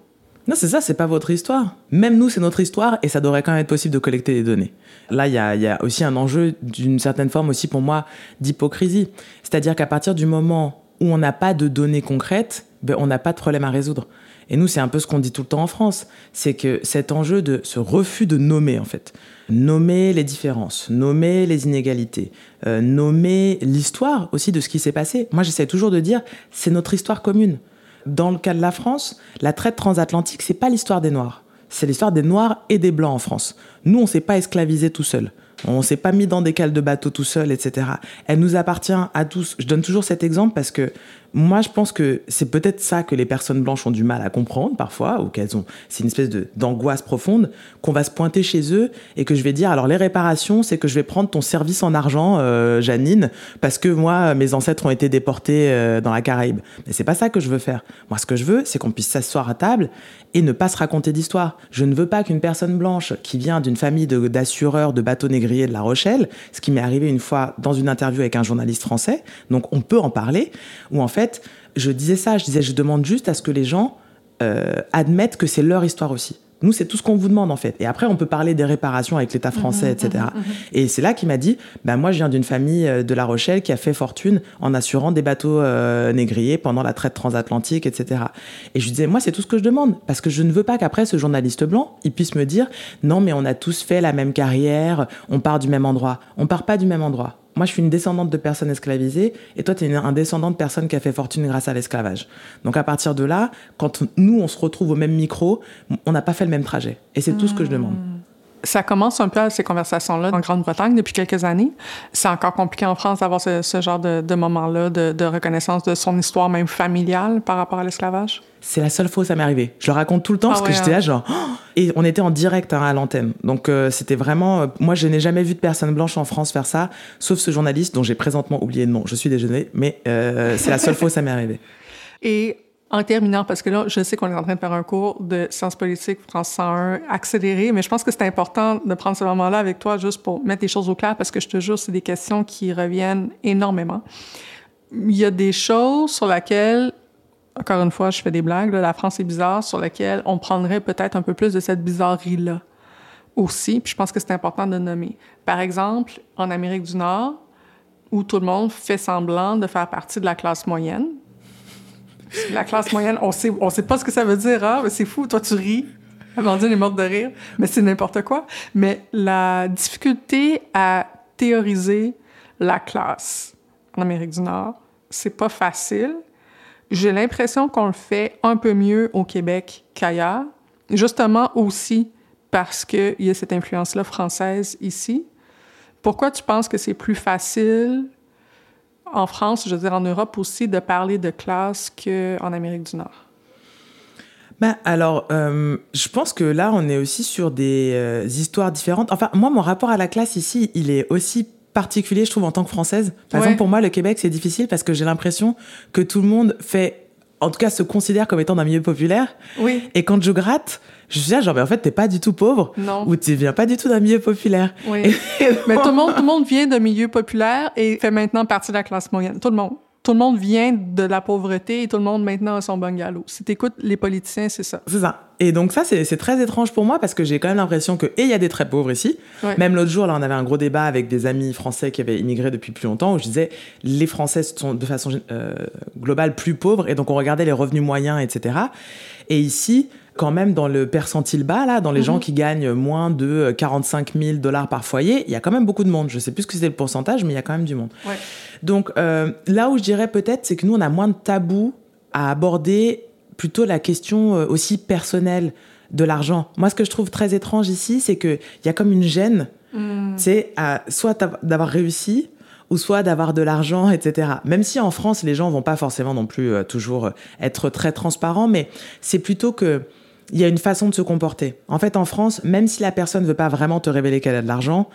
Non, c'est ça, c'est pas votre histoire. Même nous, c'est notre histoire et ça devrait quand même être possible de collecter les données. Là, il y a, aussi un enjeu d'une certaine forme aussi pour moi d'hypocrisie. C'est-à-dire qu'à partir du moment où on n'a pas de données concrètes, ben, on n'a pas de problème à résoudre. Et nous, c'est un peu ce qu'on dit tout le temps en France. C'est que cet enjeu de ce refus de nommer, en fait, nommer les différences, nommer les inégalités, euh, nommer l'histoire aussi de ce qui s'est passé. Moi, j'essaie toujours de dire, c'est notre histoire commune. Dans le cas de la France, la traite transatlantique, c'est pas l'histoire des Noirs. C'est l'histoire des Noirs et des Blancs en France. Nous, on s'est pas esclavisés tout seuls. On s'est pas mis dans des cales de bateau tout seul, etc. Elle nous appartient à tous. Je donne toujours cet exemple parce que moi, je pense que c'est peut-être ça que les personnes blanches ont du mal à comprendre parfois, ou qu'elles ont, c'est une espèce de, d'angoisse profonde, qu'on va se pointer chez eux et que je vais dire, alors les réparations, c'est que je vais prendre ton service en argent, euh, Janine, parce que moi, mes ancêtres ont été déportés euh, dans la Caraïbe. Mais c'est pas ça que je veux faire. Moi, ce que je veux, c'est qu'on puisse s'asseoir à table et ne pas se raconter d'histoire. Je ne veux pas qu'une personne blanche qui vient d'une famille d'assureurs de bateaux négriers de La Rochelle, ce qui m'est arrivé une fois dans une interview avec un journaliste français, donc on peut en parler, ou en fait, fait, je disais ça, je disais, je demande juste à ce que les gens euh, admettent que c'est leur histoire aussi. Nous, c'est tout ce qu'on vous demande en fait. Et après, on peut parler des réparations avec l'État français, mhm, etc. Mhm, mhm. Et c'est là qu'il m'a dit, ben moi, je viens d'une famille euh, de La Rochelle qui a fait fortune en assurant des bateaux euh, négriers pendant la traite transatlantique, etc. Et je lui disais, moi, c'est tout ce que je demande, parce que je ne veux pas qu'après ce journaliste blanc, il puisse me dire, non, mais on a tous fait la même carrière, on part du même endroit. On part pas du même endroit. Moi, je suis une descendante de personnes esclavisées, et toi, tu es un descendant de personne qui a fait fortune grâce à l'esclavage. Donc, à partir de là, quand nous, on se retrouve au même micro, on n'a pas fait le même trajet. Et c'est tout ce que je demande. Ça commence un peu ces conversations-là en Grande-Bretagne depuis quelques années. C'est encore compliqué en France d'avoir ce, genre de, de moment-là de, de, reconnaissance de son histoire même familiale par rapport à l'esclavage? C'est la seule fois où ça m'est arrivé. Je le raconte tout le temps ah parce que j'étais là hein. genre... Oh et on était en direct hein, à l'antenne. Donc euh, c'était vraiment... Euh, moi, je n'ai jamais vu de personne blanche en France faire ça, sauf ce journaliste dont j'ai présentement oublié le nom. Je suis déjeuné, mais euh, c'est la seule fois où ça m'est arrivé. Et en terminant, parce que là, je sais qu'on est en train de faire un cours de sciences politiques France 101 accéléré, mais je pense que c'est important de prendre ce moment-là avec toi juste pour mettre les choses au clair, parce que je te jure, c'est des questions qui reviennent énormément. Il y a des choses sur lesquelles, encore une fois, je fais des blagues, la France est bizarre, sur lesquelles on prendrait peut-être un peu plus de cette bizarrerie-là aussi, puis je pense que c'est important de nommer. Par exemple, en Amérique du Nord, où tout le monde fait semblant de faire partie de la classe moyenne, la classe moyenne, on sait, on sait pas ce que ça veut dire. Hein? C'est fou, toi tu ris. Amandine est morte de rire, mais c'est n'importe quoi. Mais la difficulté à théoriser la classe en Amérique du Nord, c'est pas facile. J'ai l'impression qu'on le fait un peu mieux au Québec qu'ailleurs, justement aussi parce qu'il y a cette influence-là française ici. Pourquoi tu penses que c'est plus facile en France, je veux dire en Europe aussi, de parler de classe qu'en Amérique du Nord? Ben, alors, euh, je pense que là, on est aussi sur des euh, histoires différentes. Enfin, moi, mon rapport à la classe ici, il est aussi particulier, je trouve, en tant que française. Par exemple, pour moi, le Québec, c'est difficile parce que j'ai l'impression que tout le monde fait en tout cas, se considèrent comme étant d'un milieu populaire. Oui. Et quand je gratte, je suis là, genre, mais en fait, t'es pas du tout pauvre. Non. Ou tu viens pas du tout d'un milieu populaire. Oui. Et- Mais tout le, monde, tout le monde vient d'un milieu populaire et fait maintenant partie de la classe moyenne. Tout le monde. Tout le monde vient de la pauvreté et tout le monde maintenant a son bungalow. Si t'écoutes les politiciens, c'est ça. C'est ça. Et donc ça, c'est c'est très étrange pour moi parce que j'ai quand même l'impression que, et il y a des très pauvres ici. Ouais. Même l'autre jour, là, on avait un gros débat avec des amis français qui avaient immigré depuis plus longtemps où je disais, les Français sont de façon euh, globale plus pauvres et donc on regardait les revenus moyens, etc. Et ici, quand même dans le percentile bas, là, dans les gens qui gagnent moins de 45 000 dollars par foyer, il y a quand même beaucoup de monde. Je sais plus ce que c'était le pourcentage, mais il y a quand même du monde. Ouais. Donc euh, là où je dirais peut-être, c'est que nous, on a moins de tabous à aborder plutôt la question euh, aussi personnelle de l'argent. Moi, ce que je trouve très étrange ici, c'est qu'il y a comme une gêne, c'est soit d'av- d'avoir réussi ou soit d'avoir de l'argent, etc. Même si en France, les gens vont pas forcément non plus euh, toujours euh, être très transparents, mais c'est plutôt que il y a une façon de se comporter. En fait, en France, même si la personne veut pas vraiment te révéler qu'elle a de l'argent,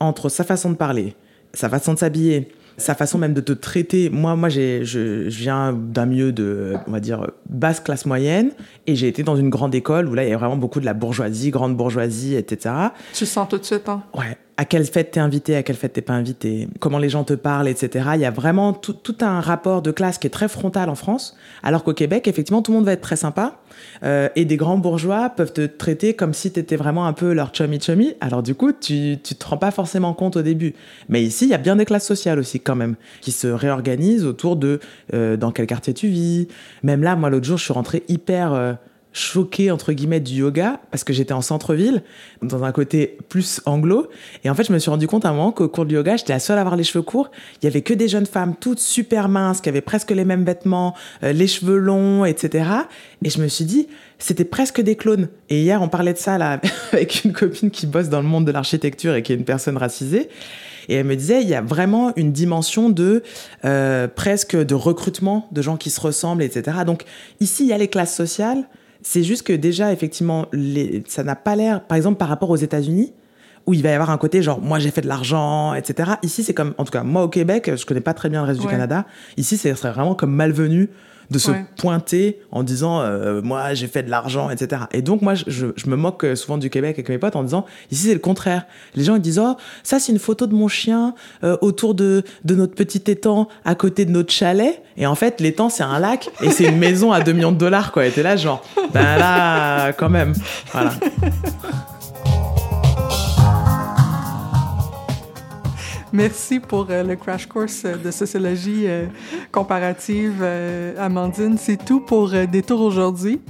entre sa façon de parler, sa façon de s'habiller, sa façon même de te traiter. Moi, moi, j'ai, je, je viens d'un milieu de, on va dire, basse classe moyenne, et j'ai été dans une grande école où là, il y a vraiment beaucoup de la bourgeoisie, grande bourgeoisie, etc. Tu sens tout de suite, hein? Ouais. À quelle fête t'es invité, à quelle fête t'es pas invité, comment les gens te parlent, etc. Il y a vraiment tout, tout un rapport de classe qui est très frontal en France, alors qu'au Québec, effectivement, tout le monde va être très sympa. euh, et des grands bourgeois peuvent te traiter comme si t'étais vraiment un peu leur chummy chummy. Alors du coup, tu, tu te rends pas forcément compte au début. Mais ici, il y a bien des classes sociales aussi quand même, qui se réorganisent autour de euh, dans quel quartier tu vis. Même là, moi, l'autre jour, je suis rentrée hyper... euh, choquée entre guillemets du yoga parce que j'étais en centre-ville dans un côté plus anglo. Et en fait je me suis rendu compte à un moment qu'au cours du yoga j'étais la seule à avoir les cheveux courts. Il y avait que des jeunes femmes toutes super minces qui avaient presque les mêmes vêtements euh, les cheveux longs etc et je me suis dit c'était presque des clones. Et hier on parlait de ça là avec une copine qui bosse dans le monde de l'architecture et qui est une personne racisée. Et elle me disait, il y a vraiment une dimension de euh, presque de recrutement de gens qui se ressemblent, etc. Donc ici, il y a les classes sociales. C'est juste que déjà, effectivement, les, ça n'a pas l'air, par exemple, par rapport aux États-Unis, où il va y avoir un côté genre, moi j'ai fait de l'argent, etc. Ici, c'est comme, en tout cas, moi au Québec, je connais pas très bien le reste Ouais. du Canada. Ici, ce serait vraiment comme malvenu de se Ouais. pointer en disant euh, moi j'ai fait de l'argent etc et donc moi je, je- je me moque euh, souvent du Québec avec mes potes en disant ici c'est le contraire. Les gens ils disent oh ça c'est une photo de mon chien euh, autour de, de notre petit étang à côté de notre chalet. Et en fait l'étang c'est un lac et c'est une maison à 2 millions de dollars quoi. Et t'es là genre ben là quand même. Voilà Merci pour euh, le crash course euh, de sociologie euh, comparative, Amandine. C'est tout pour Détour aujourd'hui.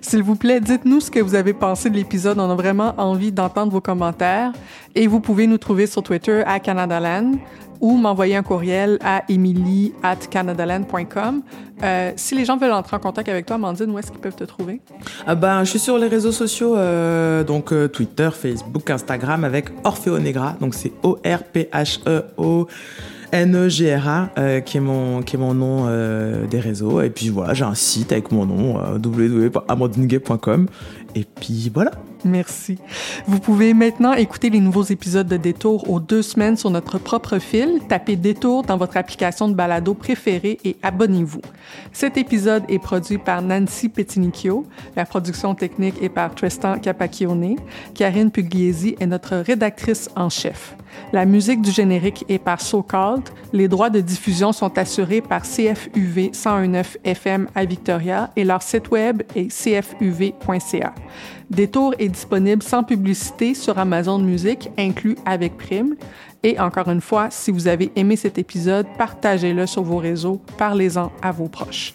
S'il vous plaît, dites-nous ce que vous avez pensé de l'épisode. On a vraiment envie d'entendre vos commentaires. Et vous pouvez nous trouver sur Twitter à Canadaland ou m'envoyer un courriel à emily at. Euh, si les gens veulent entrer en contact avec toi, Amandine, où est-ce qu'ils peuvent te trouver? Ah ben, je suis sur les réseaux sociaux, euh, donc euh, Twitter, Facebook, Instagram, avec Orfeo Negra, donc c'est O-R-P-H-E-O. N-E-G-R-A, qui, est mon, qui est mon nom des réseaux. Et puis voilà, j'ai un site avec mon nom, euh, www.amandingay.com. Et puis voilà. Merci. Vous pouvez maintenant écouter les nouveaux épisodes de Détour aux deux semaines sur notre propre fil. Tapez Détour dans votre application de balado préférée et abonnez-vous. Cet épisode est produit par Nancy Petinicchio. La production technique est par Tristan Capacchione. Karine Pugliesi est notre rédactrice en chef. La musique du générique est par So Called. Les droits de diffusion sont assurés par CFUV 1019 FM à Victoria et leur site web est cfuv.ca. Détour est disponible sans publicité sur Amazon Music, inclus avec prime. Et encore une fois, si vous avez aimé cet épisode, partagez-le sur vos réseaux, parlez-en à vos proches.